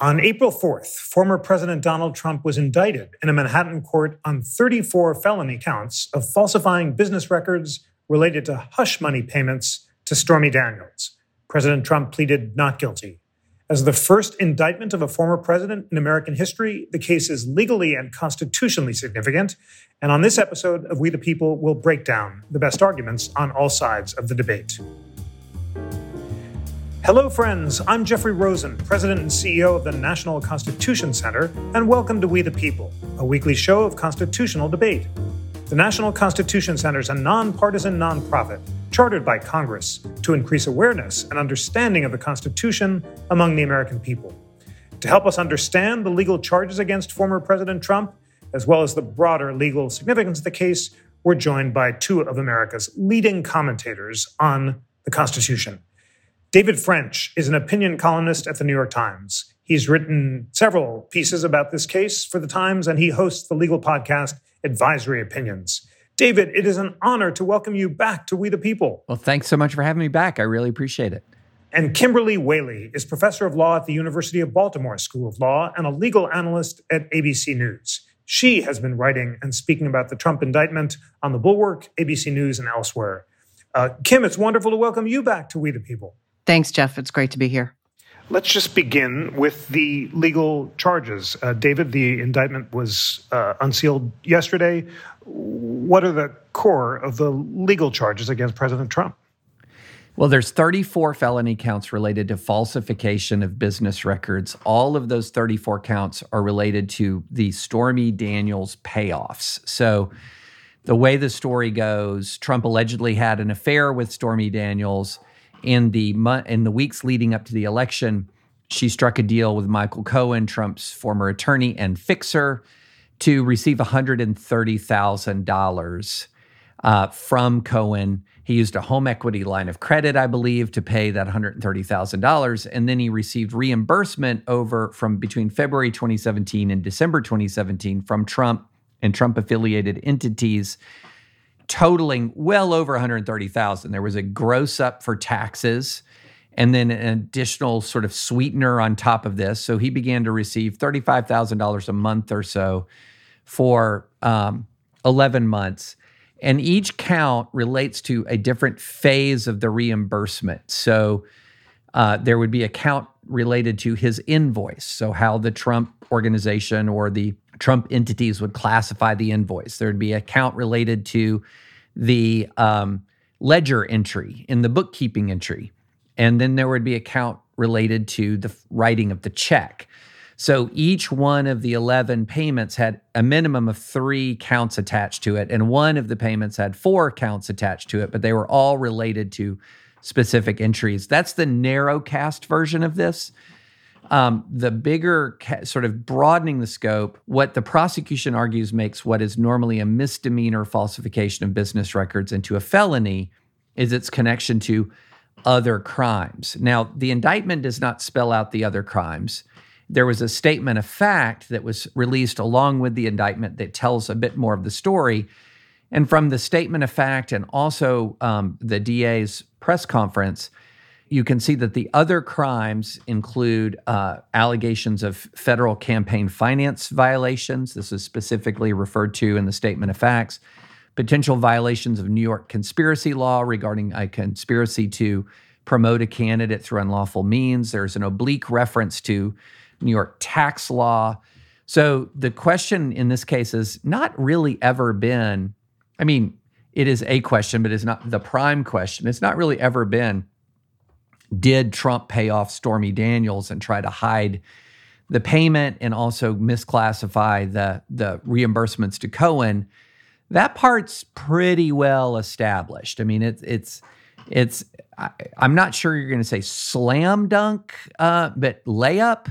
On April 4th, former President Donald Trump was indicted in a Manhattan court on 34 felony counts of falsifying business records related to hush money payments to Stormy Daniels. President Trump pleaded not guilty. As the first indictment of a former president in American history, the case is legally and constitutionally significant. And on this episode of We the People, we'll break down the best arguments on all sides of the debate. Hello, friends. I'm Jeffrey Rosen, President and CEO of the National Constitution Center, and welcome to We the People, a weekly show of constitutional debate. The National Constitution Center is a nonpartisan nonprofit chartered by Congress to increase awareness and understanding of the Constitution among the American people. To help us understand the legal charges against former President Trump, as well as the broader legal significance of the case, we're joined by two of America's leading commentators on the Constitution. David French is an opinion columnist at the New York Times. He's written several pieces about this case for the Times, and he hosts the legal podcast Advisory Opinions. David, it is an honor to welcome you back to We the People. Well, thanks so much for having me back. I really appreciate it. And Kimberly Wehle is professor of law at the University of Baltimore School of Law and a legal analyst at ABC News. She has been writing and speaking about the Trump indictment on the Bulwark, ABC News, and elsewhere. Uh, Kim, it's wonderful to welcome you back to We the People. Thanks, Jeff. It's great to be here. Let's just begin with the legal charges. Uh, David, the indictment was uh, unsealed yesterday. What are the core of the legal charges against President Trump? Well, there's 34 felony counts related to falsification of business records. All of those 34 counts are related to the Stormy Daniels payoffs. So, the way the story goes, Trump allegedly had an affair with Stormy Daniels in the in the weeks leading up to the election, she struck a deal with Michael Cohen, Trump's former attorney and fixer, to receive $130,000 uh, from Cohen. He used a home equity line of credit, I believe, to pay that $130,000. And then he received reimbursement over from between February 2017 and December 2017 from Trump and Trump affiliated entities totaling well over 130,000. There was a gross up for taxes and then an additional sort of sweetener on top of this. So he began to receive $35,000 a month or so for um, 11 months. And each count relates to a different phase of the reimbursement. So uh, there would be a count related to his invoice. So, how the Trump organization or the Trump entities would classify the invoice. There'd be a count related to the um, ledger entry in the bookkeeping entry. And then there would be a count related to the writing of the check. So each one of the 11 payments had a minimum of three counts attached to it. And one of the payments had four counts attached to it, but they were all related to specific entries. That's the narrow cast version of this. Um, the bigger, ca- sort of broadening the scope, what the prosecution argues makes what is normally a misdemeanor falsification of business records into a felony is its connection to other crimes. Now, the indictment does not spell out the other crimes. There was a statement of fact that was released along with the indictment that tells a bit more of the story. And from the statement of fact and also um, the DA's press conference, you can see that the other crimes include uh, allegations of federal campaign finance violations. This is specifically referred to in the statement of facts. Potential violations of New York conspiracy law regarding a conspiracy to promote a candidate through unlawful means. There's an oblique reference to New York tax law. So the question in this case has not really ever been, I mean, it is a question, but it's not the prime question. It's not really ever been did Trump pay off Stormy Daniels and try to hide the payment and also misclassify the the reimbursements to Cohen? That part's pretty well established. I mean, it's it's it's. I, am not sure you're going to say slam dunk, uh, but layup.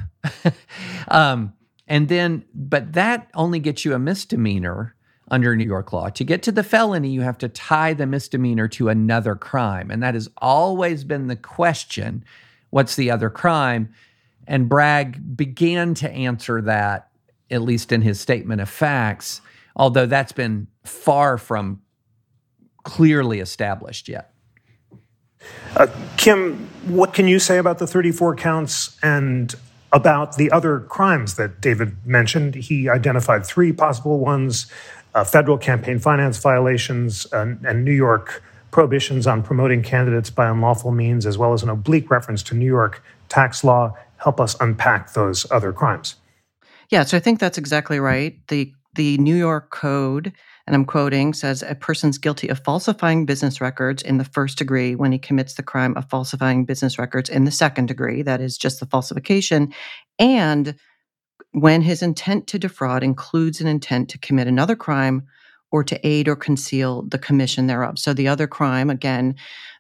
um, and then, but that only gets you a misdemeanor under New York law. To get to the felony, you have to tie the misdemeanor to another crime. And that has always been the question what's the other crime? And Bragg began to answer that, at least in his statement of facts, although that's been far from clearly established yet. Uh, Kim, what can you say about the 34 counts and about the other crimes that David mentioned. He identified three possible ones uh, federal campaign finance violations and, and New York prohibitions on promoting candidates by unlawful means, as well as an oblique reference to New York tax law. Help us unpack those other crimes. Yeah, so I think that's exactly right. The the New York Code, and I'm quoting, says a person's guilty of falsifying business records in the first degree when he commits the crime of falsifying business records in the second degree, that is just the falsification, and when his intent to defraud includes an intent to commit another crime or to aid or conceal the commission thereof. So the other crime, again,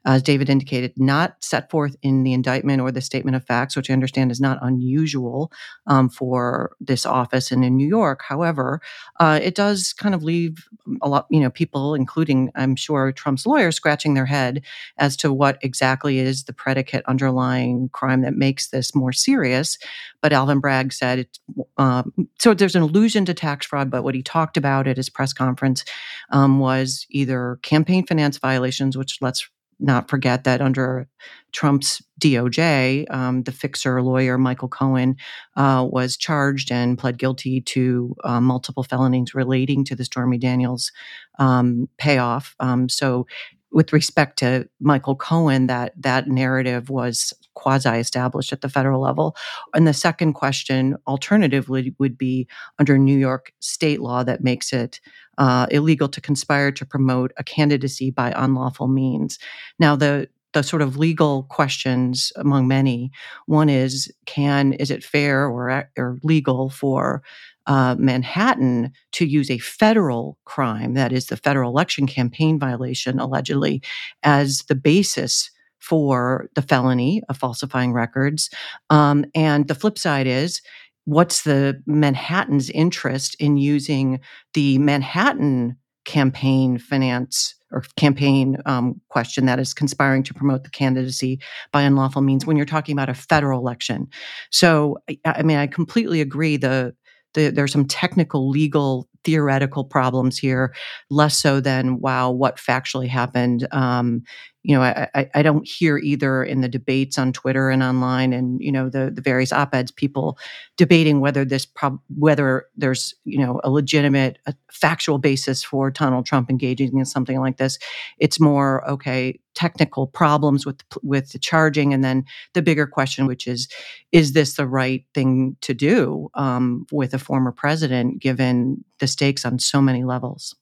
as David indicated, not set forth in the indictment or the statement of facts, which I understand is not unusual um, for this office and in New York. However, uh, it does kind of leave a lot, you know, people, including I'm sure Trump's lawyers, scratching their head as to what exactly is the predicate underlying crime that makes this more serious. But Alvin Bragg said it. Um, so there's an allusion to tax fraud, but what he talked about at his press conference um, was either campaign finance violations, which let's not forget that under Trump's DOJ, um, the fixer lawyer Michael Cohen uh, was charged and pled guilty to uh, multiple felonies relating to the Stormy Daniels um, payoff. Um, so, with respect to Michael Cohen, that that narrative was quasi established at the federal level. And the second question, alternatively, would be under New York state law that makes it uh, illegal to conspire to promote a candidacy by unlawful means. Now, the the sort of legal questions among many. One is, can is it fair or or legal for uh, Manhattan to use a federal crime, that is the federal election campaign violation, allegedly, as the basis for the felony of falsifying records. Um, and the flip side is, what's the Manhattan's interest in using the Manhattan campaign finance or campaign um, question that is conspiring to promote the candidacy by unlawful means when you're talking about a federal election. So, I, I mean, I completely agree. The, the there's some technical, legal, theoretical problems here, less so than wow, what factually happened. Um, you know, I, I don't hear either in the debates on Twitter and online, and you know the the various op-eds, people debating whether this prob- whether there's you know a legitimate a factual basis for Donald Trump engaging in something like this. It's more okay technical problems with with the charging, and then the bigger question, which is, is this the right thing to do um, with a former president, given the stakes on so many levels?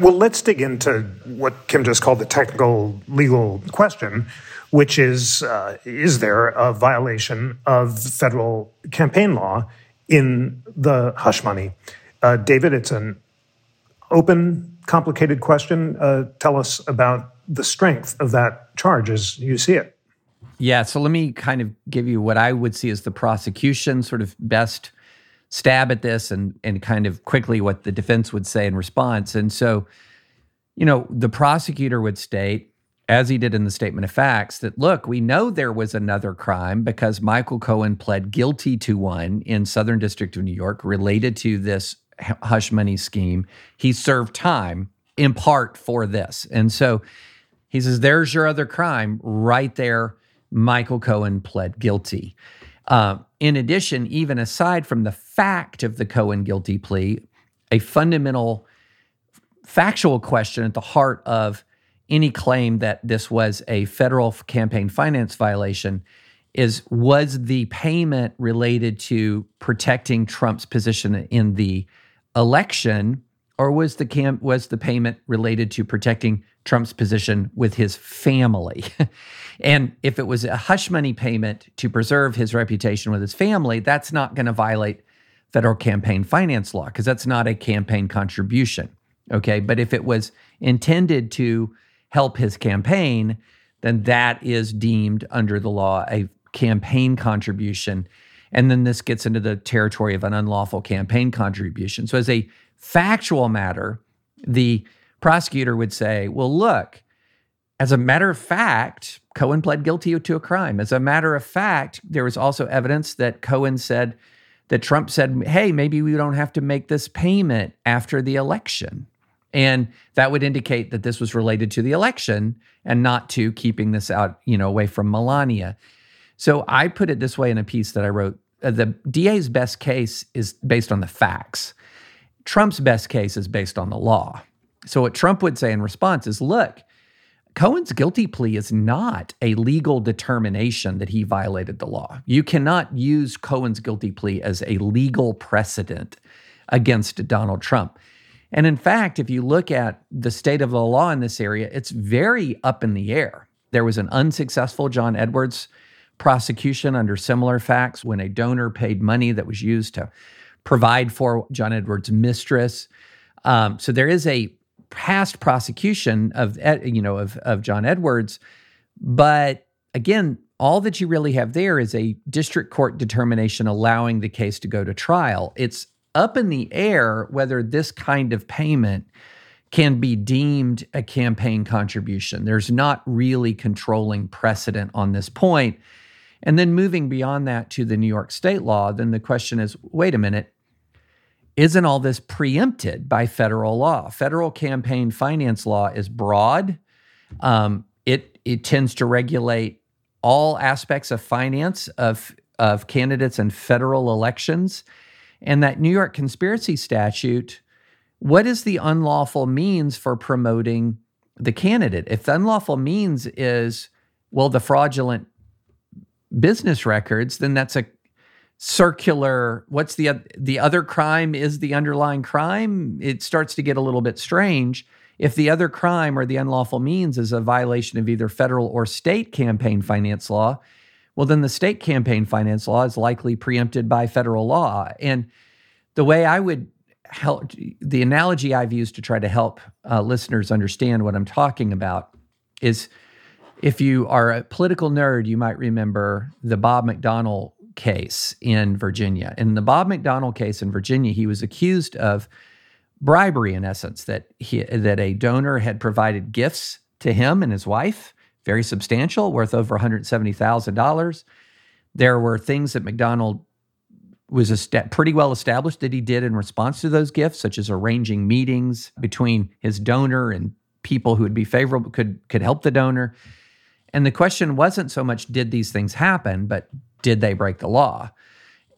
Well, let's dig into what Kim just called the technical legal question, which is uh, Is there a violation of federal campaign law in the hush money? Uh, David, it's an open, complicated question. Uh, tell us about the strength of that charge as you see it. Yeah, so let me kind of give you what I would see as the prosecution sort of best stab at this and and kind of quickly what the defense would say in response. And so, you know, the prosecutor would state, as he did in the statement of facts, that look, we know there was another crime because Michael Cohen pled guilty to one in Southern District of New York related to this hush money scheme. He served time in part for this. And so he says, there's your other crime right there. Michael Cohen pled guilty. Uh, in addition, even aside from the fact of the Cohen guilty plea, a fundamental factual question at the heart of any claim that this was a federal campaign finance violation is was the payment related to protecting Trump's position in the election or was the camp was the payment related to protecting Trump's position with his family? and if it was a hush money payment to preserve his reputation with his family, that's not going to violate federal campaign finance law because that's not a campaign contribution. Okay. But if it was intended to help his campaign, then that is deemed under the law a campaign contribution. And then this gets into the territory of an unlawful campaign contribution. So, as a factual matter, the prosecutor would say, well, look, as a matter of fact, Cohen pled guilty to a crime. As a matter of fact, there was also evidence that Cohen said that Trump said, hey, maybe we don't have to make this payment after the election. And that would indicate that this was related to the election and not to keeping this out, you know, away from Melania. So I put it this way in a piece that I wrote uh, the DA's best case is based on the facts. Trump's best case is based on the law. So what Trump would say in response is look, Cohen's guilty plea is not a legal determination that he violated the law. You cannot use Cohen's guilty plea as a legal precedent against Donald Trump. And in fact, if you look at the state of the law in this area, it's very up in the air. There was an unsuccessful John Edwards prosecution under similar facts when a donor paid money that was used to provide for John Edwards' mistress. Um, so there is a past prosecution of you know of of John Edwards, but again, all that you really have there is a district court determination allowing the case to go to trial. It's up in the air whether this kind of payment can be deemed a campaign contribution. There's not really controlling precedent on this point. And then moving beyond that to the New York state law, then the question is wait a minute, isn't all this preempted by federal law? Federal campaign finance law is broad. Um, it, it tends to regulate all aspects of finance of, of candidates and federal elections. And that New York conspiracy statute, what is the unlawful means for promoting the candidate? If the unlawful means is, well, the fraudulent business records, then that's a circular what's the the other crime is the underlying crime it starts to get a little bit strange if the other crime or the unlawful means is a violation of either federal or state campaign finance law well then the state campaign finance law is likely preempted by federal law. And the way i would help the analogy i've used to try to help uh, listeners understand what i'm talking about is if you are a political nerd, you might remember the Bob McDonnell case in Virginia. In the Bob McDonnell case in Virginia, he was accused of bribery in essence that he that a donor had provided gifts to him and his wife, very substantial, worth over $170,000. There were things that McDonnell was pretty well established that he did in response to those gifts, such as arranging meetings between his donor and people who would be favorable could could help the donor. And the question wasn't so much did these things happen, but did they break the law?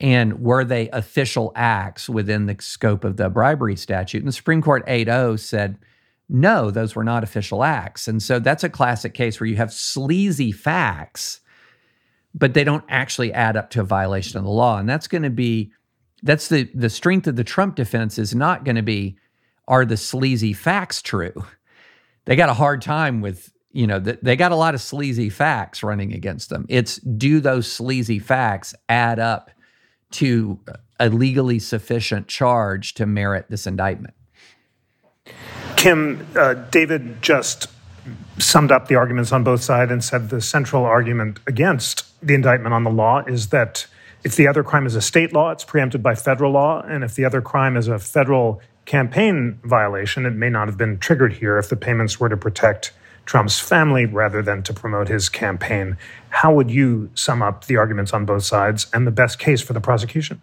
And were they official acts within the scope of the bribery statute? And the Supreme Court 8 0 said, no, those were not official acts. And so that's a classic case where you have sleazy facts, but they don't actually add up to a violation of the law. And that's going to be, that's the, the strength of the Trump defense is not going to be, are the sleazy facts true? They got a hard time with you know, they got a lot of sleazy facts running against them. It's do those sleazy facts add up to a legally sufficient charge to merit this indictment? Kim, uh, David just summed up the arguments on both sides and said the central argument against the indictment on the law is that if the other crime is a state law, it's preempted by federal law. And if the other crime is a federal campaign violation, it may not have been triggered here if the payments were to protect Trump's family rather than to promote his campaign. How would you sum up the arguments on both sides and the best case for the prosecution?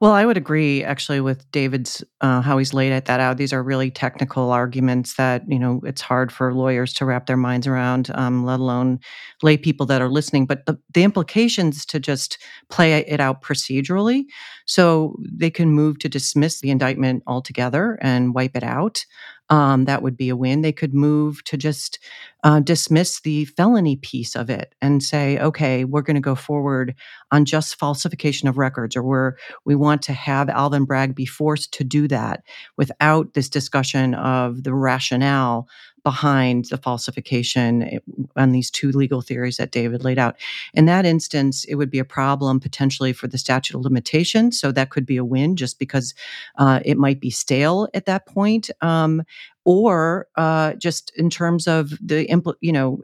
Well, I would agree actually with David's uh, how he's laid that out. These are really technical arguments that you know it's hard for lawyers to wrap their minds around, um, let alone lay people that are listening. But the, the implications to just play it out procedurally, so they can move to dismiss the indictment altogether and wipe it out um, that would be a win. They could move to just uh, dismiss the felony piece of it and say, okay, we're going to go forward on just falsification of records, or we're, we want to have Alvin Bragg be forced to do that without this discussion of the rationale behind the falsification on these two legal theories that David laid out. In that instance, it would be a problem potentially for the statute of limitations. So that could be a win just because uh, it might be stale at that point. Um, or uh, just in terms of the, impl- you know,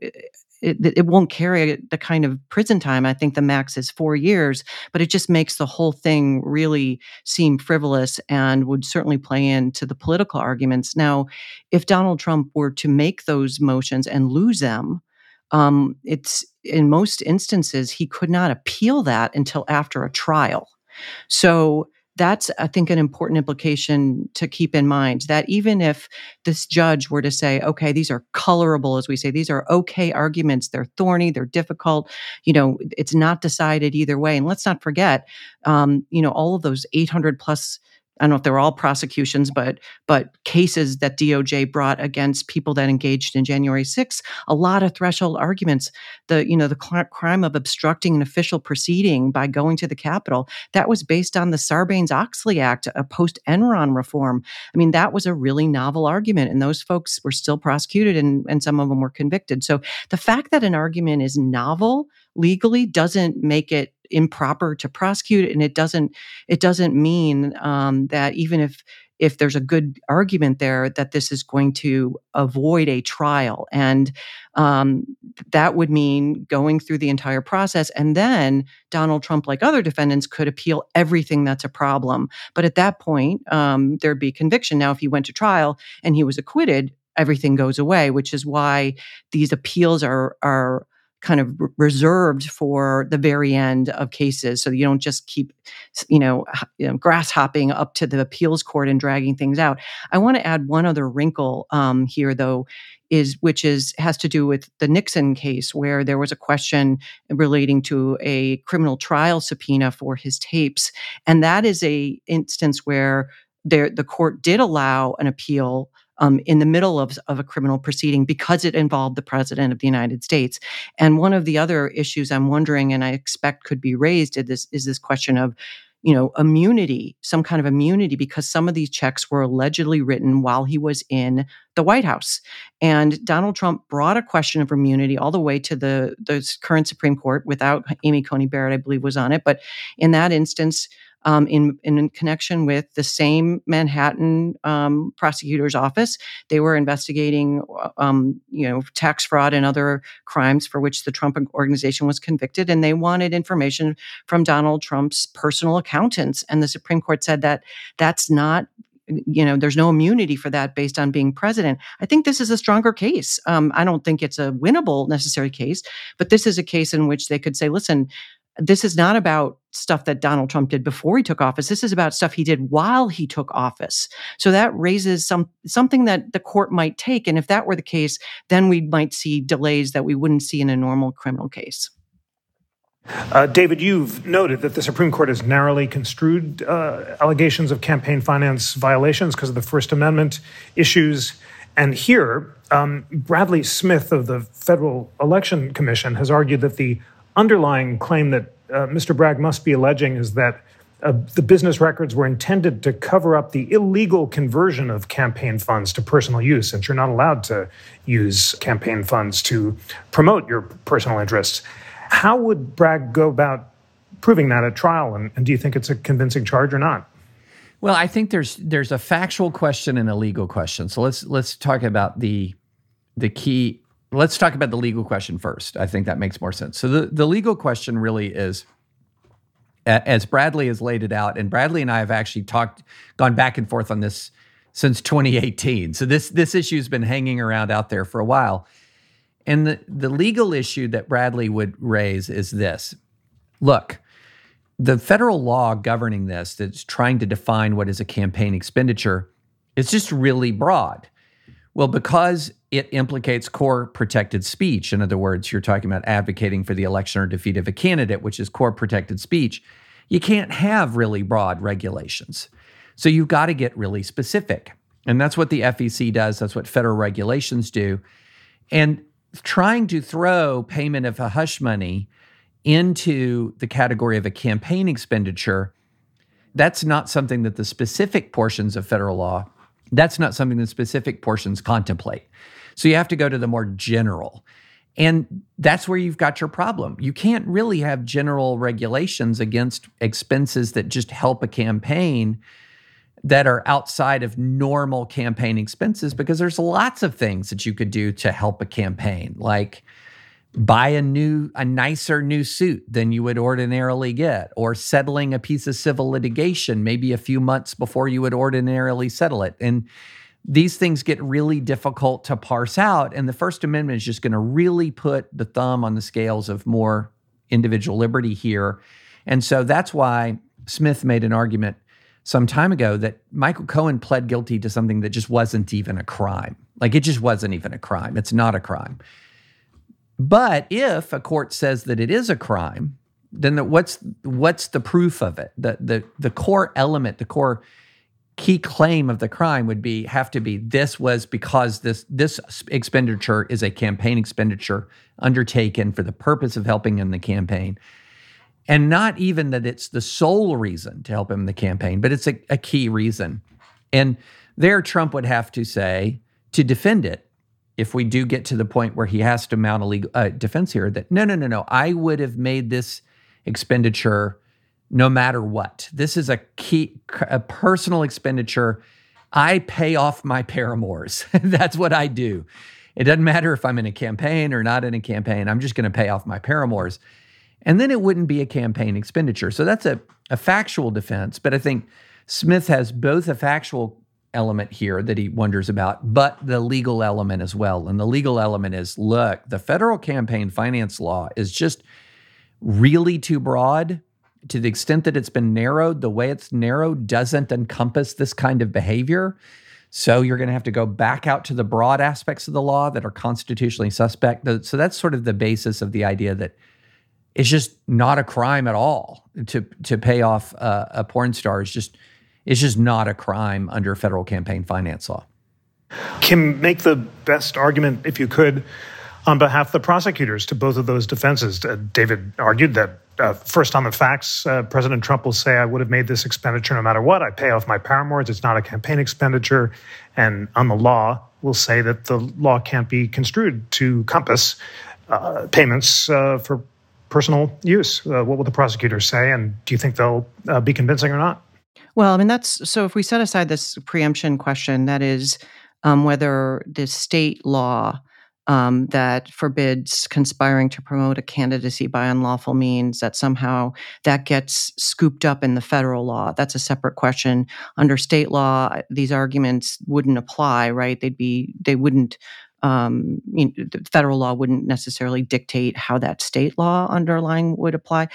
it, it won't carry the kind of prison time. I think the max is four years, but it just makes the whole thing really seem frivolous and would certainly play into the political arguments. Now, if Donald Trump were to make those motions and lose them, um, it's in most instances he could not appeal that until after a trial. So that's, I think, an important implication to keep in mind that even if this judge were to say, okay, these are colorable, as we say, these are okay arguments, they're thorny, they're difficult, you know, it's not decided either way. And let's not forget, um, you know, all of those 800 plus I don't know if they were all prosecutions, but but cases that DOJ brought against people that engaged in January 6th, a lot of threshold arguments. The you know the crime of obstructing an official proceeding by going to the Capitol that was based on the Sarbanes Oxley Act, a post Enron reform. I mean that was a really novel argument, and those folks were still prosecuted, and and some of them were convicted. So the fact that an argument is novel legally doesn't make it improper to prosecute and it doesn't it doesn't mean um, that even if if there's a good argument there that this is going to avoid a trial. And um, that would mean going through the entire process and then donald trump like other defendants could appeal everything that's a problem. But at that point um, there'd be conviction. Now if he went to trial and he was acquitted everything goes away which is why these appeals are are kind of reserved for the very end of cases so you don't just keep you know, you know up to the appeals court and dragging things out. I want to add one other wrinkle um, here though is which is has to do with the nixon case where there was a question relating to a criminal trial subpoena for his tapes and that is a instance where there the court did allow an appeal um, in the middle of, of a criminal proceeding because it involved the president of the United States. And one of the other issues I'm wondering, and I expect could be raised, is this, is this question of you know, immunity, some kind of immunity, because some of these checks were allegedly written while he was in the White House. And Donald Trump brought a question of immunity all the way to the, the current Supreme Court without Amy Coney Barrett, I believe, was on it. But in that instance, um, in, in connection with the same Manhattan um, prosecutor's office. They were investigating, um, you know, tax fraud and other crimes for which the Trump organization was convicted, and they wanted information from Donald Trump's personal accountants. And the Supreme Court said that that's not you know there's no immunity for that based on being president i think this is a stronger case um, i don't think it's a winnable necessary case but this is a case in which they could say listen this is not about stuff that Donald Trump did before he took office. This is about stuff he did while he took office. So that raises some something that the court might take. And if that were the case, then we might see delays that we wouldn't see in a normal criminal case. Uh, David, you've noted that the Supreme Court has narrowly construed uh, allegations of campaign finance violations because of the First Amendment issues. And here, um, Bradley Smith of the Federal Election Commission has argued that the underlying claim that uh, Mr. Bragg must be alleging is that uh, the business records were intended to cover up the illegal conversion of campaign funds to personal use, since you're not allowed to use campaign funds to promote your personal interests. How would Bragg go about proving that at trial? And, and do you think it's a convincing charge or not? Well, I think there's there's a factual question and a legal question. So let's let's talk about the the key let's talk about the legal question first. I think that makes more sense. So the, the legal question really is as Bradley has laid it out, and Bradley and I have actually talked, gone back and forth on this since 2018. So this this issue has been hanging around out there for a while. And the, the legal issue that Bradley would raise is this. Look, the federal law governing this that's trying to define what is a campaign expenditure is just really broad. Well, because it implicates core protected speech. In other words, you're talking about advocating for the election or defeat of a candidate, which is core protected speech. You can't have really broad regulations. So you've got to get really specific. And that's what the FEC does, that's what federal regulations do. And trying to throw payment of a hush money into the category of a campaign expenditure, that's not something that the specific portions of federal law that's not something the specific portions contemplate. So you have to go to the more general. And that's where you've got your problem. You can't really have general regulations against expenses that just help a campaign that are outside of normal campaign expenses because there's lots of things that you could do to help a campaign, like buy a new a nicer new suit than you would ordinarily get or settling a piece of civil litigation maybe a few months before you would ordinarily settle it and these things get really difficult to parse out and the first amendment is just going to really put the thumb on the scales of more individual liberty here and so that's why smith made an argument some time ago that Michael Cohen pled guilty to something that just wasn't even a crime. Like it just wasn't even a crime. It's not a crime. But if a court says that it is a crime, then the, what's what's the proof of it? The the the core element, the core key claim of the crime would be have to be this was because this this expenditure is a campaign expenditure undertaken for the purpose of helping in the campaign and not even that it's the sole reason to help him in the campaign but it's a, a key reason and there trump would have to say to defend it if we do get to the point where he has to mount a legal uh, defense here that no no no no i would have made this expenditure no matter what. This is a key, a personal expenditure. I pay off my paramours. That's what I do. It doesn't matter if I'm in a campaign or not in a campaign. I'm just going to pay off my paramours. And then it wouldn't be a campaign expenditure. So that's a, a factual defense. But I think Smith has both a factual element here that he wonders about, but the legal element as well. And the legal element is look, the federal campaign finance law is just really too broad to the extent that it's been narrowed, the way it's narrowed doesn't encompass this kind of behavior. So you're going to have to go back out to the broad aspects of the law that are constitutionally suspect. So that's sort of the basis of the idea that it's just not a crime at all to to pay off a, a porn star. Is just it's just not a crime under federal campaign finance law. Kim, make the best argument if you could on behalf of the prosecutors to both of those defenses. Uh, David argued that uh, first on the facts, uh, President Trump will say, I would have made this expenditure no matter what. I pay off my paramours. It's not a campaign expenditure. And on the law, will say that the law can't be construed to compass uh, payments uh, for personal use. Uh, what will the prosecutors say? And do you think they'll uh, be convincing or not? Well, I mean, that's so if we set aside this preemption question, that is um, whether the state law um, that forbids conspiring to promote a candidacy by unlawful means that somehow that gets scooped up in the federal law that's a separate question. Under state law these arguments wouldn't apply right? They'd be they wouldn't um, you know, the federal law wouldn't necessarily dictate how that state law underlying would apply.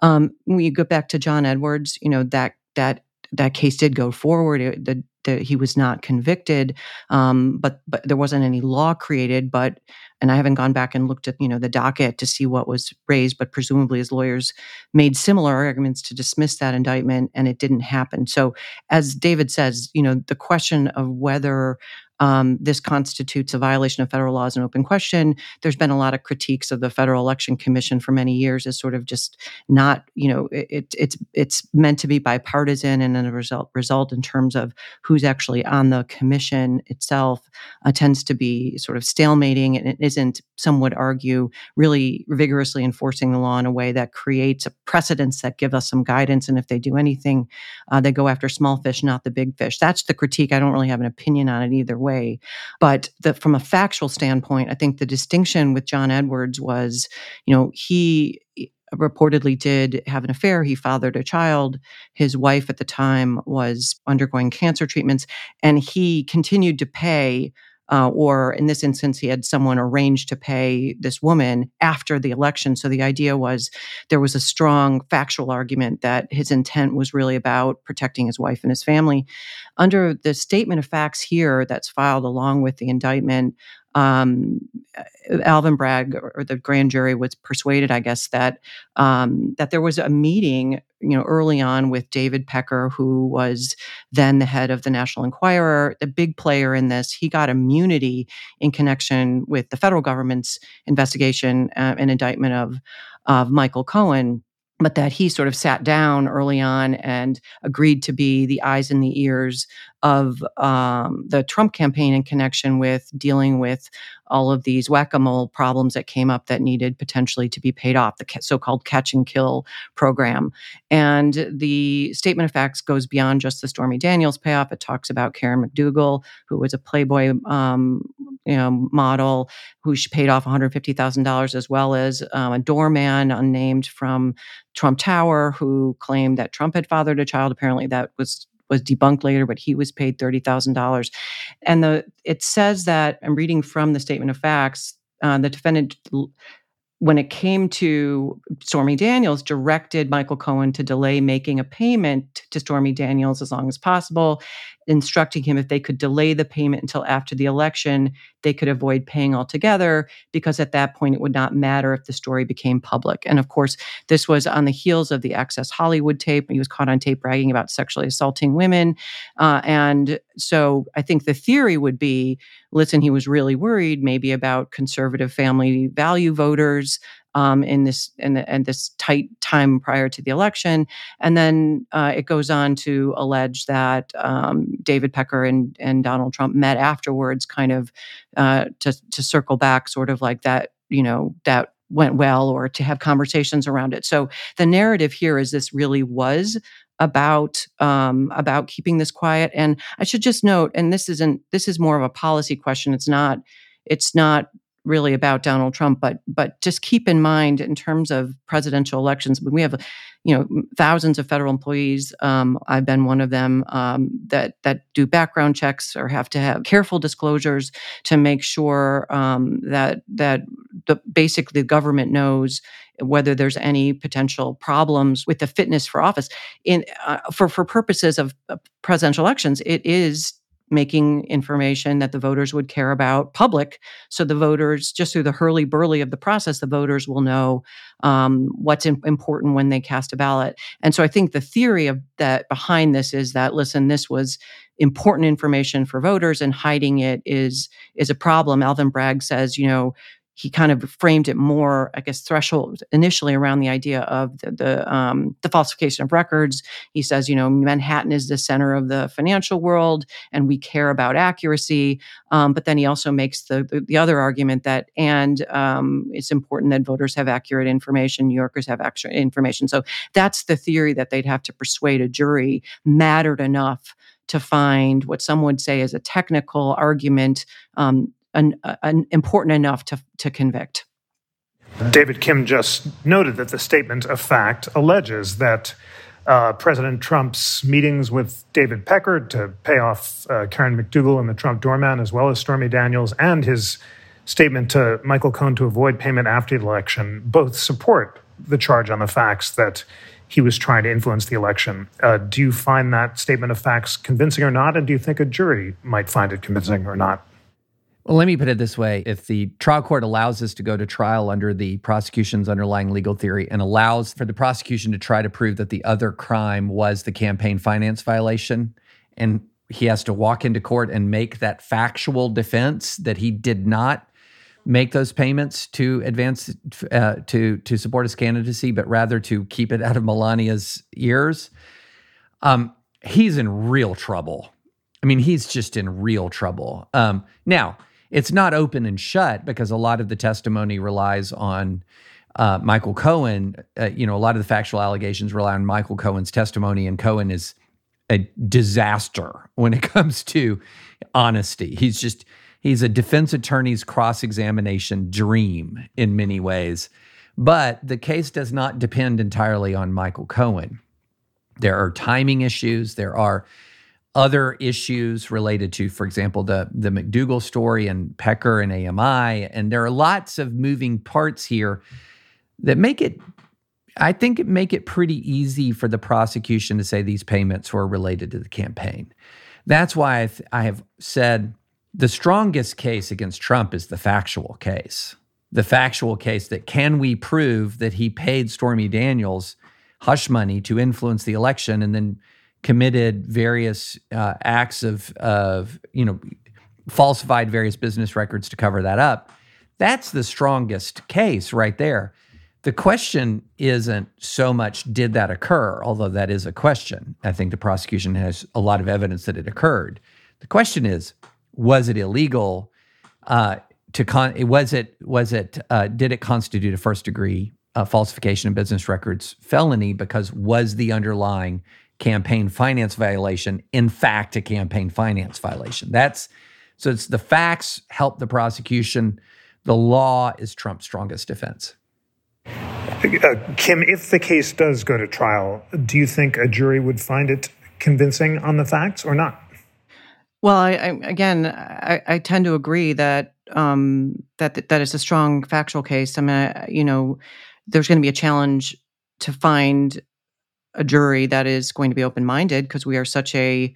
Um, when you go back to john edwards you know that that that case did go forward. It, the that he was not convicted, um, but but there wasn't any law created. But and I haven't gone back and looked at you know the docket to see what was raised, but presumably his lawyers made similar arguments to dismiss that indictment, and it didn't happen. So as David says, you know the question of whether um, this constitutes a violation of federal laws an open question. There's been a lot of critiques of the Federal Election Commission for many years as sort of just not, you know, it, it's it's meant to be bipartisan, and then a result result in terms of who's actually on the commission itself uh, tends to be sort of stalemating, and it isn't. Some would argue really vigorously enforcing the law in a way that creates a precedence that give us some guidance. And if they do anything, uh, they go after small fish, not the big fish. That's the critique. I don't really have an opinion on it either way way. But the, from a factual standpoint, I think the distinction with John Edwards was, you know, he eh, reportedly did have an affair. He fathered a child. His wife at the time was undergoing cancer treatments, and he continued to pay uh, or in this instance, he had someone arrange to pay this woman after the election. So the idea was there was a strong factual argument that his intent was really about protecting his wife and his family. Under the statement of facts here that's filed along with the indictment, um, Alvin Bragg or the grand jury was persuaded, I guess, that um, that there was a meeting, you know, early on with David Pecker, who was then the head of the National Enquirer, the big player in this. He got immunity in connection with the federal government's investigation uh, and indictment of of Michael Cohen but that he sort of sat down early on and agreed to be the eyes and the ears of um, the Trump campaign in connection with dealing with all of these whack-a-mole problems that came up that needed potentially to be paid off, the so-called catch and kill program. And the statement of facts goes beyond just the Stormy Daniels payoff. It talks about Karen McDougal, who was a Playboy um, you know, model, who she paid off $150,000, as well as um, a doorman unnamed from Trump Tower, who claimed that Trump had fathered a child. Apparently, that was was debunked later, but he was paid thirty thousand dollars. And the it says that I'm reading from the statement of facts. Uh, the defendant when it came to Stormy Daniels, directed Michael Cohen to delay making a payment to Stormy Daniels as long as possible, instructing him if they could delay the payment until after the election, they could avoid paying altogether because at that point it would not matter if the story became public. And of course, this was on the heels of the Access Hollywood tape. He was caught on tape bragging about sexually assaulting women. Uh, and so I think the theory would be listen, he was really worried maybe about conservative family value voters um, in this in, the, in, this tight time prior to the election, and then uh, it goes on to allege that um, David Pecker and and Donald Trump met afterwards, kind of uh, to to circle back, sort of like that, you know, that went well, or to have conversations around it. So the narrative here is this really was about um, about keeping this quiet. And I should just note, and this isn't this is more of a policy question. It's not it's not really about Donald Trump, but but just keep in mind in terms of presidential elections, we have you know thousands of federal employees. Um, I've been one of them um, that that do background checks or have to have careful disclosures to make sure um, that that the basically the government knows whether there's any potential problems with the fitness for office. In uh, for for purposes of presidential elections, it is making information that the voters would care about public. So the voters, just through the hurly burly of the process, the voters will know um, what's important when they cast a ballot. And so I think the theory of that behind this is that listen, this was important information for voters, and hiding it is is a problem. Alvin Bragg says, you know, he kind of framed it more, I guess, threshold initially around the idea of the the, um, the, falsification of records. He says, you know, Manhattan is the center of the financial world, and we care about accuracy. Um, but then he also makes the, the, the other argument that, and um, it's important that voters have accurate information, New Yorkers have accurate information. So that's the theory that they'd have to persuade a jury mattered enough to find what some would say is a technical argument um, an, an important enough to, to convict. David Kim just noted that the statement of fact alleges that uh, President Trump's meetings with David Pecker to pay off uh, Karen McDougal and the Trump doorman, as well as Stormy Daniels, and his statement to Michael Cohen to avoid payment after the election both support the charge on the facts that he was trying to influence the election. Uh, do you find that statement of facts convincing or not? And do you think a jury might find it convincing or not? Well, let me put it this way. If the trial court allows us to go to trial under the prosecution's underlying legal theory and allows for the prosecution to try to prove that the other crime was the campaign finance violation, and he has to walk into court and make that factual defense that he did not make those payments to advance uh, to to support his candidacy, but rather to keep it out of Melania's ears, um, he's in real trouble. I mean, he's just in real trouble. Um, now, it's not open and shut because a lot of the testimony relies on uh, Michael Cohen. Uh, you know, a lot of the factual allegations rely on Michael Cohen's testimony, and Cohen is a disaster when it comes to honesty. He's just he's a defense attorney's cross examination dream in many ways. But the case does not depend entirely on Michael Cohen. There are timing issues. There are other issues related to, for example, the the McDougal story and Pecker and AMI, and there are lots of moving parts here that make it. I think it make it pretty easy for the prosecution to say these payments were related to the campaign. That's why I, th- I have said the strongest case against Trump is the factual case. The factual case that can we prove that he paid Stormy Daniels hush money to influence the election and then committed various uh, acts of, of, you know, falsified various business records to cover that up. That's the strongest case right there. The question isn't so much did that occur, although that is a question. I think the prosecution has a lot of evidence that it occurred. The question is, was it illegal? Uh, to con- was it was it uh, did it constitute a first degree uh, falsification of business records felony? Because was the underlying campaign finance violation, in fact, a campaign finance violation. That's so it's the facts help the prosecution. The law is Trump's strongest defense. Uh, Kim, if the case does go to trial, do you think a jury would find it convincing on the facts or not? Well, I, I, again, I, I, tend to agree that um, that that is a strong factual case. I mean, you know, there's going to be a challenge to find a jury that is going to be open minded because we are such a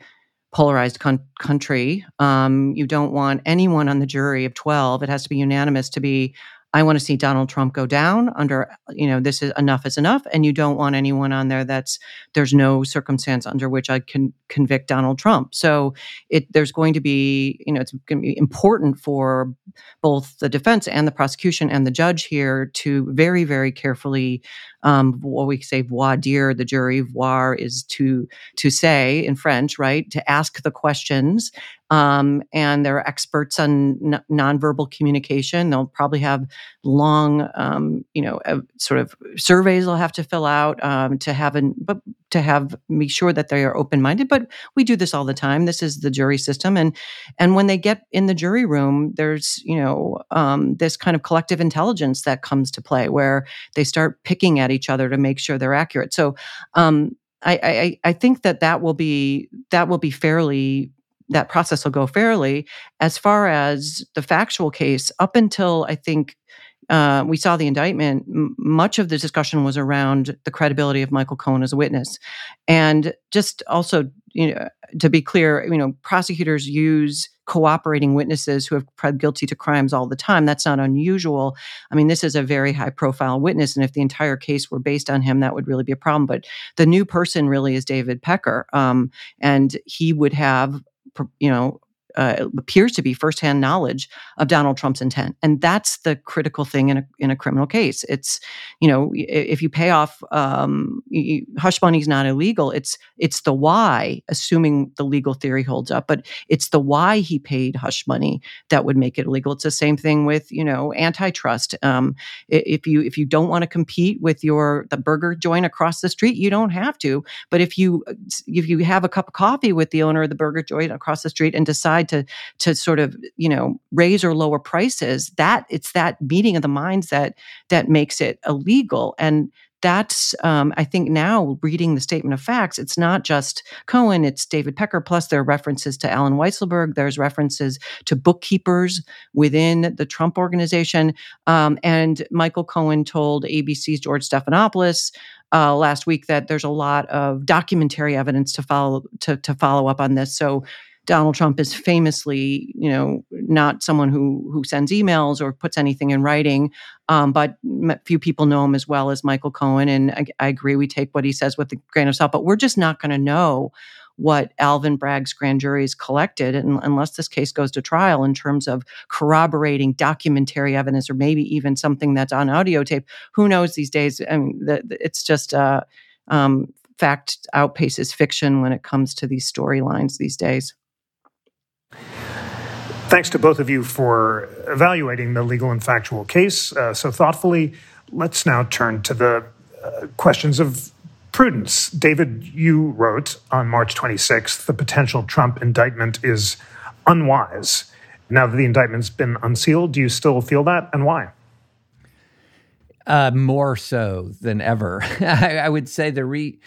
polarized con- country. Um, you don't want anyone on the jury of 12, it has to be unanimous to be I want to see Donald Trump go down under, you know, this is enough is enough. And you don't want anyone on there that's, there's no circumstance under which I can convict Donald Trump. So it, there's going to be, you know, it's going to be important for both the defense and the prosecution and the judge here to very, very carefully um, what we say voir dire the jury. Voir is to to say in French, right? To ask the questions. Um, and they're experts on n- nonverbal communication. They'll probably have long, um, you know, uh, sort of surveys they'll have to fill out um, to have an, but to have be sure that they are open minded. But we do this all the time. This is the jury system, and and when they get in the jury room, there's you know um, this kind of collective intelligence that comes to play where they start picking at each other to make sure they're accurate. So um, I, I, I think that that will be that will be fairly that process will go fairly. As far as the factual case, up until I think uh, we saw the indictment, m- much of the discussion was around the credibility of Michael Cohen as a witness, and just also, you know, to be clear, you know, prosecutors use cooperating witnesses who have pled guilty to crimes all the time. That's not unusual. I mean, this is a very high profile witness. And if the entire case were based on him, that would really be a problem. But the new person really is David Pecker. Um, and he would have, you know, uh, appears to be firsthand knowledge of Donald Trump's intent, and that's the critical thing in a in a criminal case. It's you know if you pay off um, you, hush money is not illegal. It's it's the why, assuming the legal theory holds up, but it's the why he paid hush money that would make it illegal. It's the same thing with you know antitrust. Um, if you if you don't want to compete with your the burger joint across the street, you don't have to. But if you if you have a cup of coffee with the owner of the burger joint across the street and decide decide to to sort of you know raise or lower prices that it's that meeting of the minds that that makes it illegal. And that's um, i think now reading the statement of facts it's not just cohen it's david pecker plus there are references to allen weisselberg there's references to bookkeepers within the trump organization. Um, and michael cohen told abc's george stephanopoulos uh, last week that there's a lot of documentary evidence to follow to, to follow up on this. So Donald Trump is famously, you know, not someone who who sends emails or puts anything in writing. Um, but few people know him as well as Michael Cohen, and I, I agree. We take what he says with a grain of salt, but we're just not going to know what Alvin Bragg's grand jury's collected unless this case goes to trial in terms of corroborating documentary evidence or maybe even something that's on audio tape. Who knows these days? I mean, the, the, it's just uh, um, fact outpaces fiction when it comes to these storylines these days. Thanks to both of you for evaluating the legal and factual case uh, so thoughtfully. Let's now turn to the uh, questions of prudence. David, you wrote on March 26th the potential Trump indictment is unwise. Now that the indictment's been unsealed, do you still feel that and why? Uh, more so than ever. I, I, would say the re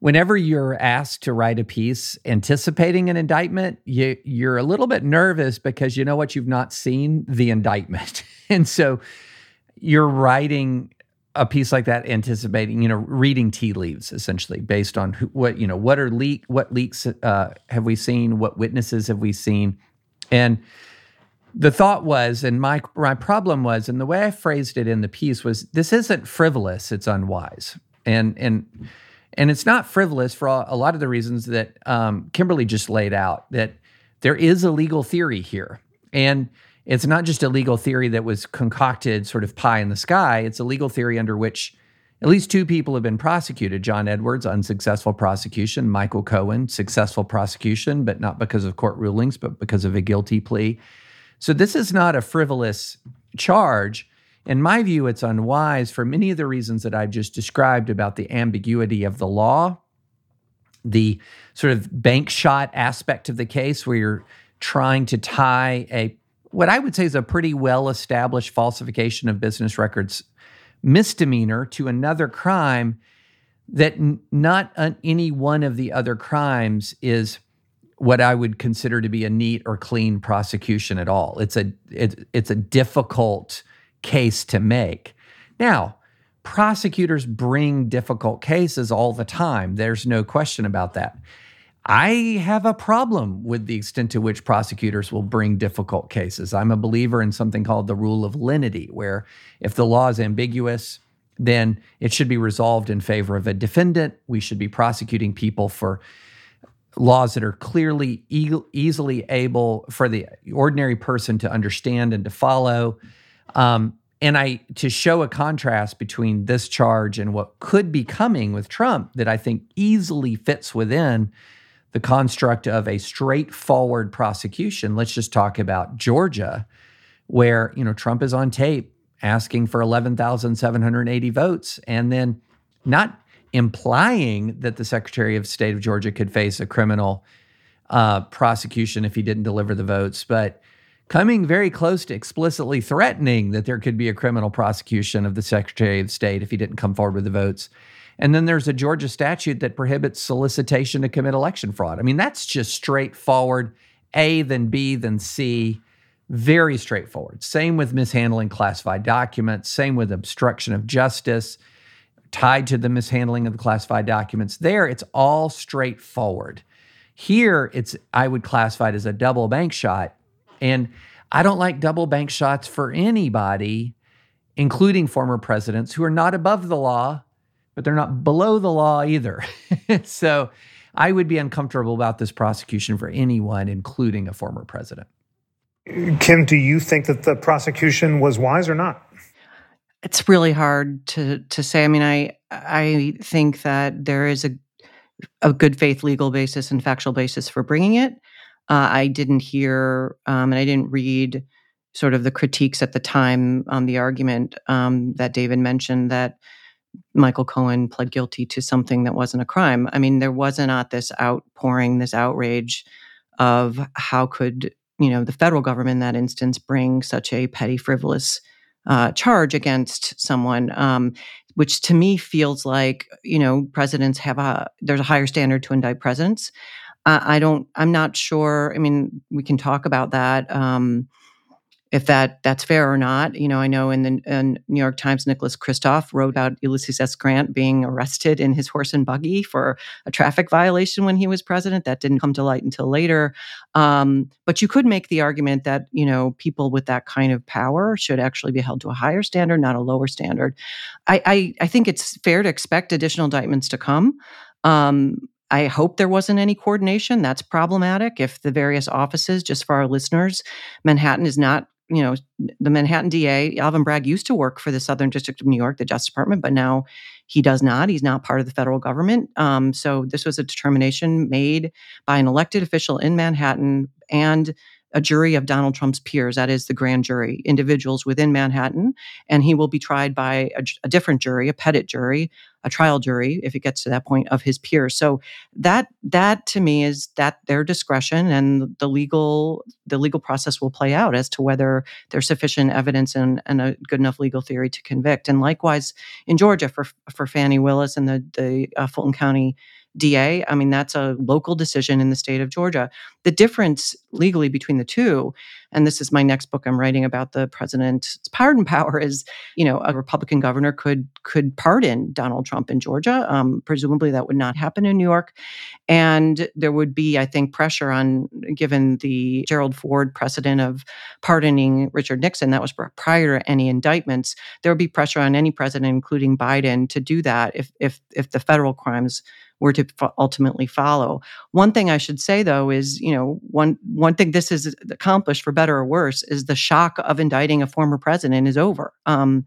whenever you're asked to write a piece anticipating an indictment, you, you're a little bit nervous because you know what? You've not seen the indictment. and so you're writing a piece like that anticipating you know reading tea leaves essentially based on who, what you know what are leak what leaks uh, have we seen? What witnesses have we seen? And the thought was and my my problem was and the way i phrased it in the piece was this isn't frivolous. It's unwise. And and and it's not frivolous for a lot of the reasons that um, Kimberly just laid out, that there is a legal theory here. And it's not just a legal theory that was concocted sort of pie in the sky. It's a legal theory under which at least two people have been prosecuted John Edwards, unsuccessful prosecution, Michael Cohen, successful prosecution, but not because of court rulings, but because of a guilty plea. So this is not a frivolous charge. In my view, it's unwise for many of the reasons that I've just described about the ambiguity of the law, the sort of bank shot aspect of the case where you're trying to tie a what I would say is a pretty well established falsification of business records misdemeanor to another crime that n- not any one of the other crimes is what I would consider to be a neat or clean prosecution at all. It's a it, it's a difficult case to make. Now, prosecutors bring difficult cases all the time. There's no question about that. I have a problem with the extent to which prosecutors will bring difficult cases. I'm a believer in something called the rule of lenity, where if the law is ambiguous, then it should be resolved in favor of a defendant. We should be prosecuting people for laws that are clearly e- easily able for the ordinary person to understand and to follow. Um, and I to show a contrast between this charge and what could be coming with Trump that I think easily fits within the construct of a straightforward prosecution. Let's just talk about Georgia, where you know Trump is on tape asking for 11,780 votes and then not implying that the Secretary of State of Georgia could face a criminal uh, prosecution if he didn't deliver the votes, but coming very close to explicitly threatening that there could be a criminal prosecution of the Secretary of State if he didn't come forward with the votes. And then there's a Georgia statute that prohibits solicitation to commit election fraud. I mean, that's just straightforward A, then B, then C. Very straightforward. Same with mishandling classified documents, same with obstruction of justice tied to the mishandling of the classified documents. There, it's all straightforward. Here, it's I would classify it as a double bank shot. And I don't like double bank shots for anybody, including former presidents who are not above the law, but they're not below the law either. so I would be uncomfortable about this prosecution for anyone, including a former president. Kim, do you think that the prosecution was wise or not? It's really hard to to say. I mean, I I think that there is a a good faith legal basis and factual basis for bringing it. Uh, I didn't hear um, and I didn't read sort of the critiques at the time on the argument um, that David mentioned that Michael Cohen pled guilty to something that wasn't a crime. I mean, there was not this outpouring, this outrage of how could you know the federal government in that instance bring such a petty, frivolous uh, charge against someone, um, which to me feels like you know presidents have a there's a higher standard to indict presidents. Uh, I don't. I'm not sure. I mean, we can talk about that. Um, if that that's fair or not. You know, I know in the in New York Times, Nicholas Kristof wrote about Ulysses S. Grant being arrested in his horse and buggy for a traffic violation when he was president. That didn't come to light until later. Um, but you could make the argument that you know people with that kind of power should actually be held to a higher standard, not a lower standard. I I, I think it's fair to expect additional indictments to come. Um, I hope there wasn't any coordination. That's problematic. If the various offices, just for our listeners, Manhattan is not you know, the Manhattan DA, Alvin Bragg, used to work for the Southern District of New York, the Justice Department, but now he does not. He's not part of the federal government. Um, so this was a determination made by an elected official in Manhattan and a jury of Donald Trump's peers, that is the grand jury, individuals within Manhattan, and he will be tried by a, a, different jury, a petit jury, a trial jury, if it gets to that point of his peers. So that that to me is that their discretion and the legal the legal process will play out as to whether there's sufficient evidence and, and a good enough legal theory to convict. And likewise in Georgia for for Fani Willis and the the uh, Fulton County DA. I mean, that's a local decision in the state of Georgia. The difference legally between the two, and this is my next book I'm writing about the president's pardon power, is you know a Republican governor could could pardon Donald Trump in Georgia. Um, presumably, that would not happen in New York, and there would be, I think, pressure on given the Gerald Ford precedent of pardoning Richard Nixon. That was prior to any indictments. There would be pressure on any president, including Biden, to do that if if if the federal crimes were to ultimately follow. One thing I should say though is, you know, one one thing this has accomplished for better or worse is the shock of indicting a former president is over. Um,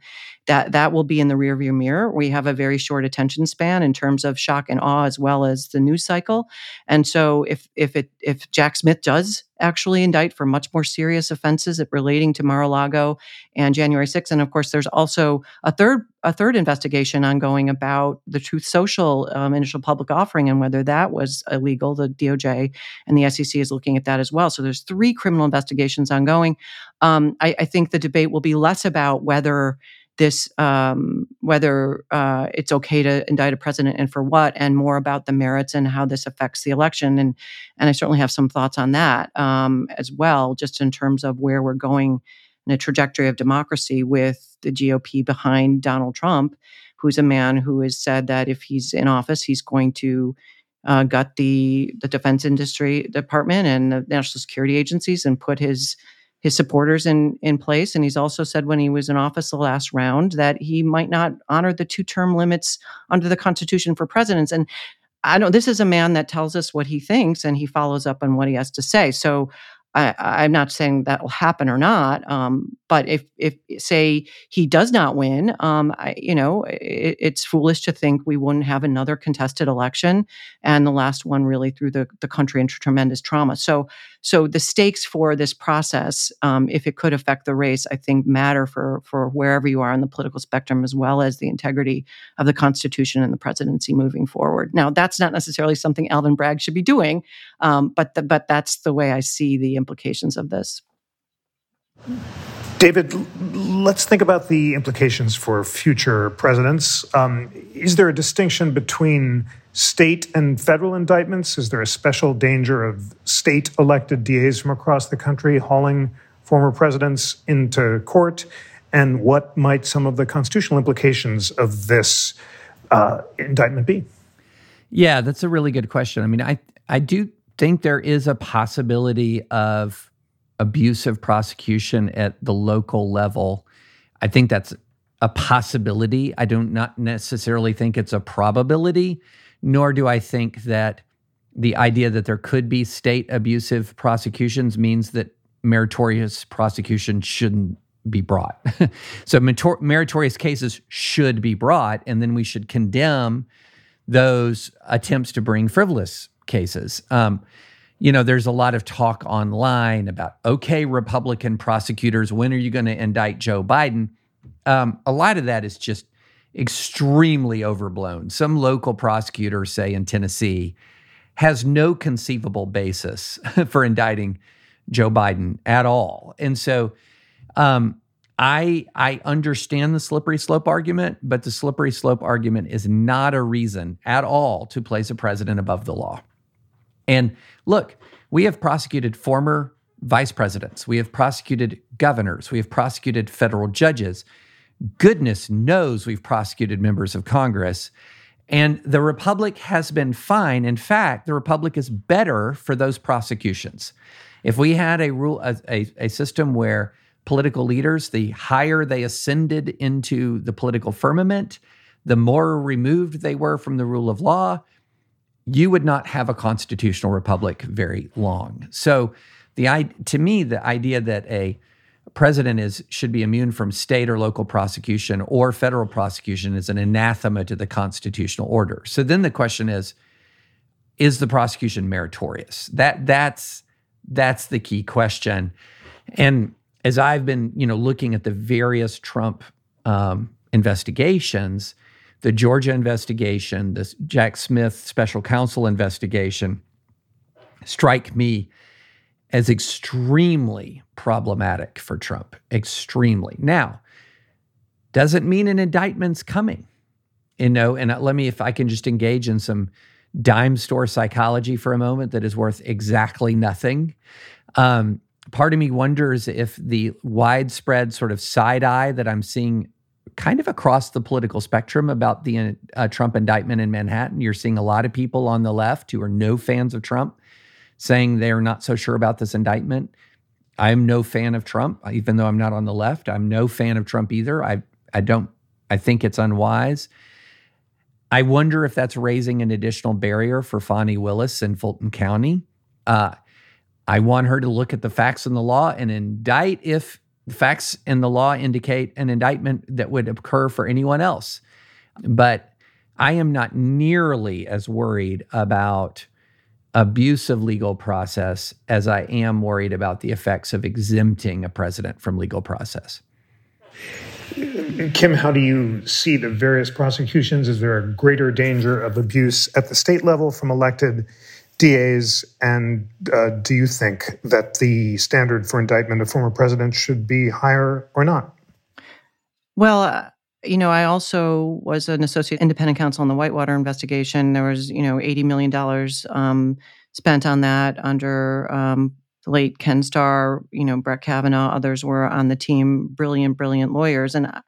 that that will be in the rearview mirror. We have a very short attention span in terms of shock and awe as well as the news cycle. And so if if it if Jack Smith does actually indict for much more serious offenses relating to Mar-a-Lago and January 6th. And of course, there's also a third a third investigation ongoing about the Truth Social um, initial public offering and whether that was illegal. The DOJ and the SEC is looking at that as well. So there's three criminal investigations ongoing. Um, I, I think the debate will be less about whether this um, whether uh, it's okay to indict a president and for what, and more about the merits and how this affects the election. And and I certainly have some thoughts on that um, as well, just in terms of where we're going in a trajectory of democracy with the GOP behind Donald Trump, who's a man who has said that if he's in office, he's going to uh, gut the the defense industry department and the national security agencies and put his his supporters in in place. And he's also said when he was in office the last round that he might not honor the two term limits under the Constitution for presidents. And I don't. This is a man that tells us what he thinks, and he follows up on what he has to say. So I, am not saying that will happen or not, um, but if, if say he does not win, um, I, you know, it, it's foolish to think we wouldn't have another contested election, and the last one really threw the, the country into tremendous trauma. So, so the stakes for this process, um, if it could affect the race, I think matter for for wherever you are on the political spectrum, as well as the integrity of the Constitution and the presidency moving forward. Now, that's not necessarily something Alvin Bragg should be doing, um, but the, but that's the way I see the implications of this. David, let's think about the implications for future presidents. Um, is there a distinction between state and federal indictments? Is there a special danger of state elected DAs from across the country hauling former presidents into court? And what might some of the constitutional implications of this uh, indictment be? Yeah, that's a really good question. I mean, I I do think there is a possibility of abusive prosecution at the local level. I think that's a possibility. I don't not necessarily think it's a probability, nor do I think that the idea that there could be state abusive prosecutions means that meritorious prosecution shouldn't be brought. so meritorious cases should be brought, and then we should condemn those attempts to bring frivolous cases. Um, you know, there's a lot of talk online about, okay, Republican prosecutors, when are you going to indict Joe Biden? Um, a lot of that is just extremely overblown. Some local prosecutor, say in Tennessee, has no conceivable basis for indicting Joe Biden at all. And so um, I I understand the slippery slope argument, but the slippery slope argument is not a reason at all to place a president above the law. And look, we have prosecuted former vice presidents, we have prosecuted governors, we have prosecuted federal judges. Goodness knows we've prosecuted members of Congress. And the Republic has been fine. In fact, the Republic is better for those prosecutions. If we had a rule, a, a, a system where political leaders, the higher they ascended into the political firmament, the more removed they were from the rule of law, you would not have a constitutional republic very long. So, the to me, the idea that a president is should be immune from state or local prosecution or federal prosecution is an anathema to the constitutional order. So then the question is, is the prosecution meritorious? That that's that's the key question. And as I've been, you know, looking at the various Trump um, investigations, the Georgia investigation, the Jack Smith special counsel investigation strike me as extremely problematic for Trump. Extremely. Now, doesn't mean an indictment's coming. You know, and let me, if I can just engage in some dime store psychology for a moment that is worth exactly nothing. Um, part of me wonders if the widespread sort of side eye that I'm seeing kind of across the political spectrum about the uh, Trump indictment in Manhattan. You're seeing a lot of people on the left who are no fans of Trump saying they're not so sure about this indictment. I'm no fan of Trump, even though I'm not on the left. I'm no fan of Trump either. I I don't I think it's unwise. I wonder if that's raising an additional barrier for Fani Willis in Fulton County. Uh, I want her to look at the facts and the law and indict if the facts in the law indicate an indictment that would occur for anyone else. But I am not nearly as worried about abuse of legal process as I am worried about the effects of exempting a president from legal process. Kim, how do you see the various prosecutions? Is there a greater danger of abuse at the state level from elected DAs, and uh, do you think that the standard for indictment of former presidents should be higher or not? Well, uh, you know, I also was an associate independent counsel on the Whitewater investigation. There was, you know, $80 million um, spent on that under um, the late Ken Starr, you know, Brett Kavanaugh, others were on the team, brilliant, brilliant lawyers. And uh,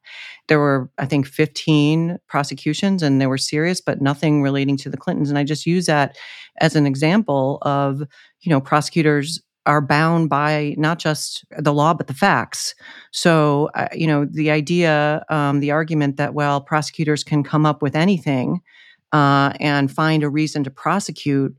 there were, I think, 15 prosecutions and they were serious, but nothing relating to the Clintons. And I just use that as an example of, you know, prosecutors are bound by not just the law but the facts. So, uh, you know, the idea, um, the argument that well, prosecutors can come up with anything uh, and find a reason to prosecute.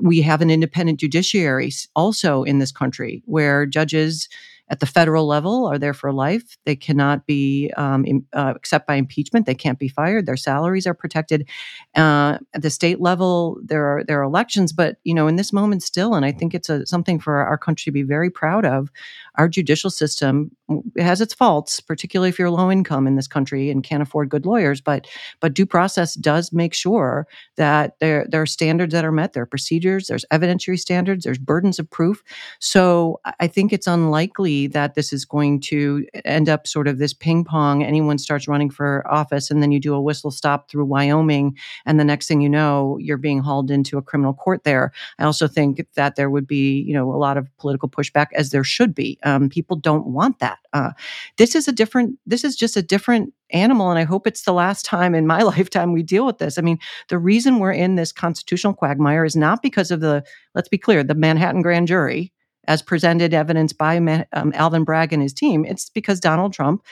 We have an independent judiciary also in this country where judges at the federal level are there for life. They cannot be um, in, uh, except by impeachment. They can't be fired. Their salaries are protected. Uh, at the state level, there are there are elections, but you know, in this moment, still, and I think it's a, something for our country to be very proud of. Our judicial system has its faults, particularly if you're low income in this country and can't afford good lawyers. But but due process does make sure that there there are standards that are met. There are procedures. There's evidentiary standards. There's burdens of proof. So I think it's unlikely that this is going to end up sort of this ping pong. Anyone starts running for office, and then you do a whistle stop through Wyoming, and the next thing you know, you're being hauled into a criminal court there. I also think that there would be, you know, a lot of political pushback, as there should be. Um, people don't want that. Uh, this is a different. This is just a different animal and i hope it's the last time in my lifetime we deal with this i mean the reason we're in this constitutional quagmire is not because of the let's be clear the manhattan grand jury as presented evidence by um, Alvin Bragg and his team, it's because Donald Trump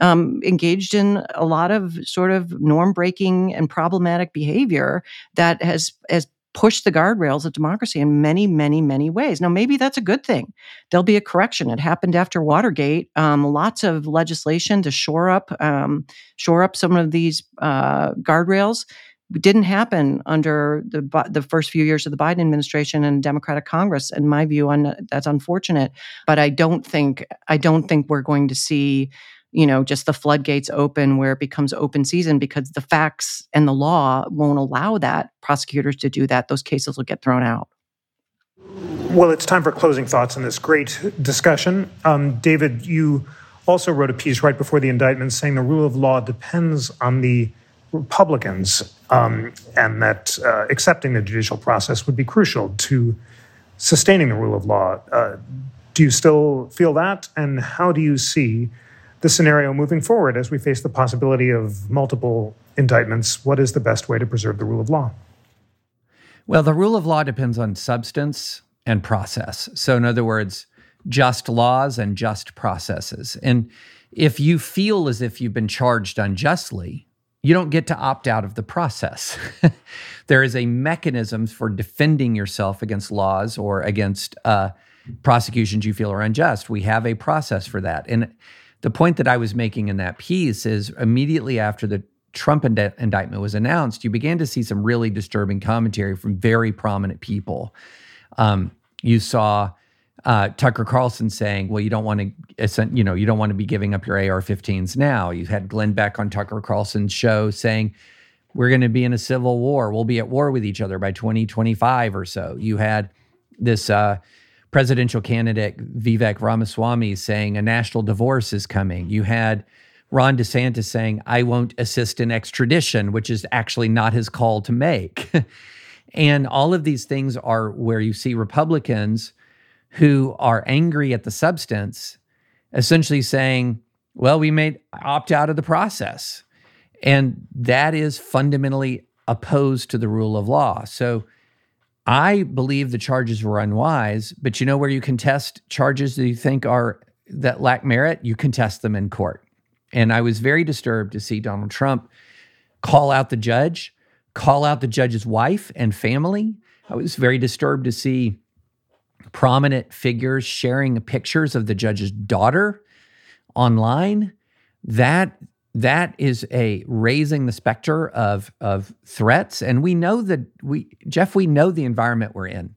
um, engaged in a lot of sort of norm breaking and problematic behavior that has has pushed the guardrails of democracy in many, many, many ways. Now, maybe that's a good thing. There'll be a correction. It happened after Watergate. Um, lots of legislation to shore up, um, shore up some of these uh, guardrails didn't happen under the the first few years of the Biden administration and Democratic Congress. In my view, on that's unfortunate. But I don't think I don't think we're going to see you know just the floodgates open where it becomes open season because the facts and the law won't allow that prosecutors to do that. Those cases will get thrown out. Well, it's time for closing thoughts on this great discussion. Um, David, you also wrote a piece right before the indictment saying the rule of law depends on the Republicans, um, and that uh, accepting the judicial process would be crucial to sustaining the rule of law. Uh, do you still feel that? And how do you see the scenario moving forward as we face the possibility of multiple indictments? What is the best way to preserve the rule of law? Well, the rule of law depends on substance and process. So, in other words, just laws and just processes. And if you feel as if you've been charged unjustly, you don't get to opt out of the process. there is a mechanism for defending yourself against laws or against uh, prosecutions you feel are unjust. We have a process for that. And the point that I was making in that piece is immediately after the Trump ind- indictment was announced, you began to see some really disturbing commentary from very prominent people. Um, you saw uh, Tucker Carlson saying, "Well, you don't want to, you know, you don't want to be giving up your AR-15s now." You had Glenn Beck on Tucker Carlson's show saying, "We're going to be in a civil war. We'll be at war with each other by 2025 or so." You had this uh, presidential candidate Vivek Ramaswamy saying a national divorce is coming. You had Ron DeSantis saying, "I won't assist in extradition," which is actually not his call to make. and all of these things are where you see Republicans who are angry at the substance, essentially saying, well, we may opt out of the process. And that is fundamentally opposed to the rule of law. So I believe the charges were unwise, but you know where you contest charges that you think are that lack merit, you contest them in court. And I was very disturbed to see Donald Trump call out the judge, call out the judge's wife and family. I was very disturbed to see prominent figures sharing pictures of the judge's daughter online, that that is a raising the specter of of threats. And we know that we Jeff, we know the environment we're in.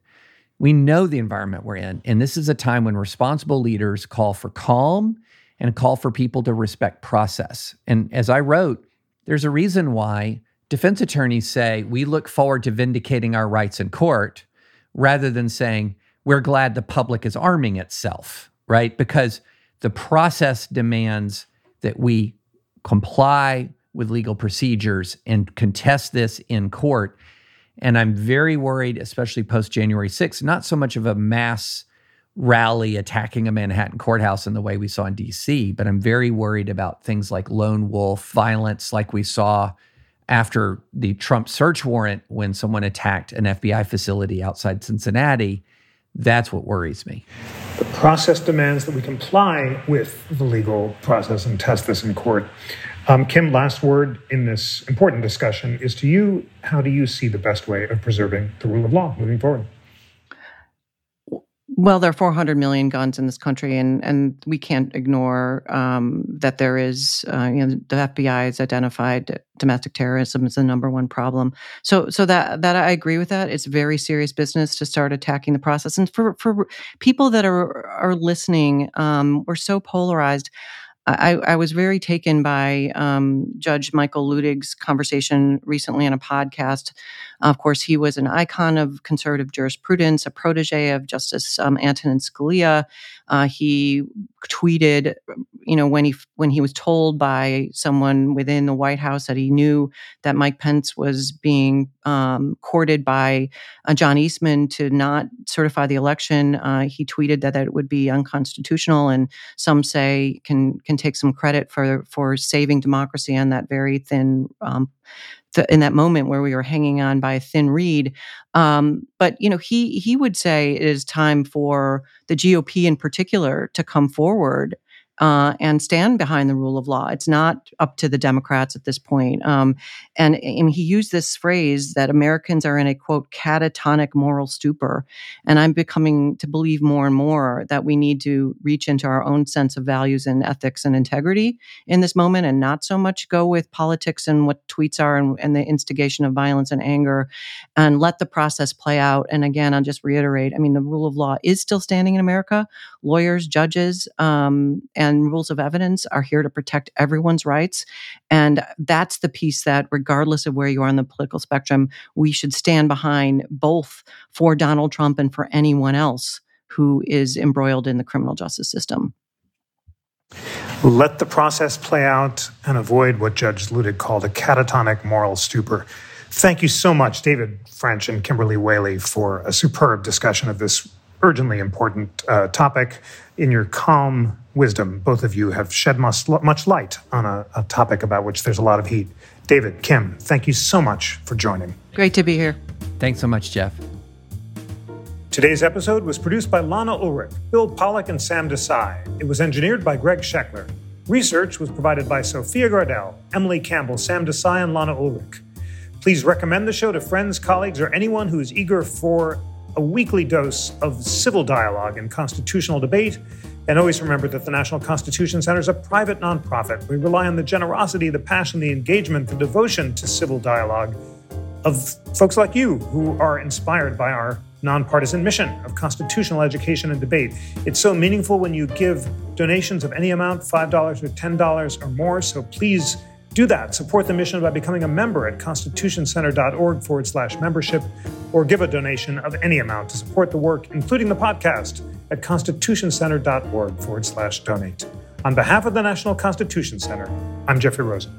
We know the environment we're in. And this is a time when responsible leaders call for calm and call for people to respect process. And as I wrote, there's a reason why defense attorneys say we look forward to vindicating our rights in court rather than saying we're glad the public is arming itself, right? Because the process demands that we comply with legal procedures and contest this in court. And I'm very worried, especially post January 6th, not so much of a mass rally attacking a Manhattan courthouse in the way we saw in DC, but I'm very worried about things like lone wolf violence, like we saw after the Trump search warrant when someone attacked an FBI facility outside Cincinnati. That's what worries me. The process demands that we comply with the legal process and test this in court. Um, Kim, last word in this important discussion is to you. How do you see the best way of preserving the rule of law moving forward? Well, there are 400 million guns in this country, and, and we can't ignore um, that there is, uh, you know, the FBI has identified domestic terrorism as the number one problem. So, so that that I agree with that. It's very serious business to start attacking the process. And for for people that are are listening, um, we're so polarized. I, I, was very taken by um, Judge Michael Luttig's conversation recently on a podcast. Of course, he was an icon of conservative jurisprudence, a protege of Justice um, Antonin Scalia. Uh, he tweeted, you know, when he when he was told by someone within the White House that he knew that Mike Pence was being um, courted by uh, John Eastman to not certify the election, uh, he tweeted that, that it would be unconstitutional, and some say can can take some credit for for saving democracy on that very thin um, in that moment where we were hanging on by a thin reed. Um, but you know, he he would say it is time for the GOP in particular to come forward uh, and stand behind the rule of law. It's not up to the Democrats at this point. Um, and, and, he used this phrase that Americans are in a quote catatonic moral stupor. And I'm becoming to believe more and more that we need to reach into our own sense of values and ethics and integrity in this moment, and not so much go with politics and what tweets are and, and the instigation of violence and anger, and let the process play out. And again, I'll just reiterate: I mean, the rule of law is still standing in America. Lawyers, judges, um, and rules of evidence are here to protect everyone's rights. And that's the piece that, regardless of where you are on the political spectrum, we should stand behind both for Donald Trump and for anyone else who is embroiled in the criminal justice system. Let the process play out and avoid what Judge Luttig called a catatonic moral stupor. Thank you so much, David French and Kimberly Wehle, for a superb discussion of this urgently important uh, topic. In your calm wisdom, both of you have shed much, much light on a, a topic about which there's a lot of heat. David, Kim, thank you so much for joining. Great to be here. Thanks so much, Jeff. Today's episode was produced by Lana Ulrich, Bill Pollock, and Sam Desai. It was engineered by Greg Scheckler. Research was provided by Sophia Gardell, Emily Campbell, Sam Desai, and Lana Ulrich. Please recommend the show to friends, colleagues, or anyone who is eager for a weekly dose of civil dialogue and constitutional debate. And always remember that the National Constitution Center is a private nonprofit. We rely on the generosity, the passion, the engagement, the devotion to civil dialogue of folks like you who are inspired by our nonpartisan mission of constitutional education and debate. It's so meaningful when you give donations of any amount, $5 or $10 or more. So please do that. Support the mission by becoming a member at constitutioncenter.org forward slash membership or give a donation of any amount to support the work, including the podcast, at constitutioncenter.org forward slash donate. On behalf of the National Constitution Center, I'm Jeffrey Rosen.